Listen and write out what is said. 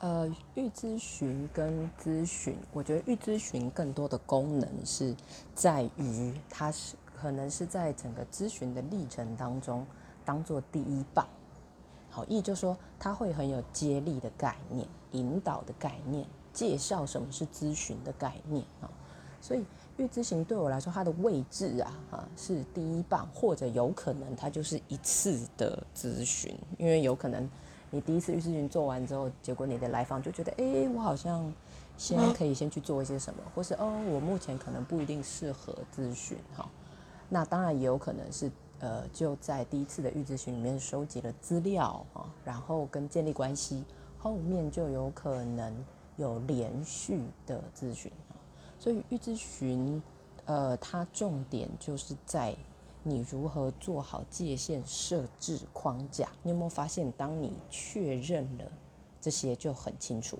呃，预咨询跟咨询，我觉得预咨询更多的功能是在于，它是可能是在整个咨询的历程当中，当做第一棒。好，意就说它会很有接力的概念、引导的概念、介绍什么是咨询的概念啊。所以预咨询对我来说，它的位置啊，哈，是第一棒，或者有可能它就是一次的咨询，因为有可能。你第一次预咨询做完之后，结果你的来访就觉得，哎，我好像先可以先去做一些什么，或是哦，我目前可能不一定适合咨询哈。那当然也有可能是，呃，就在第一次的预咨询里面收集了资料啊，然后跟建立关系，后面就有可能有连续的咨询。所以预咨询，呃，它重点就是在。你如何做好界限设置框架？你有没有发现，当你确认了这些，就很清楚。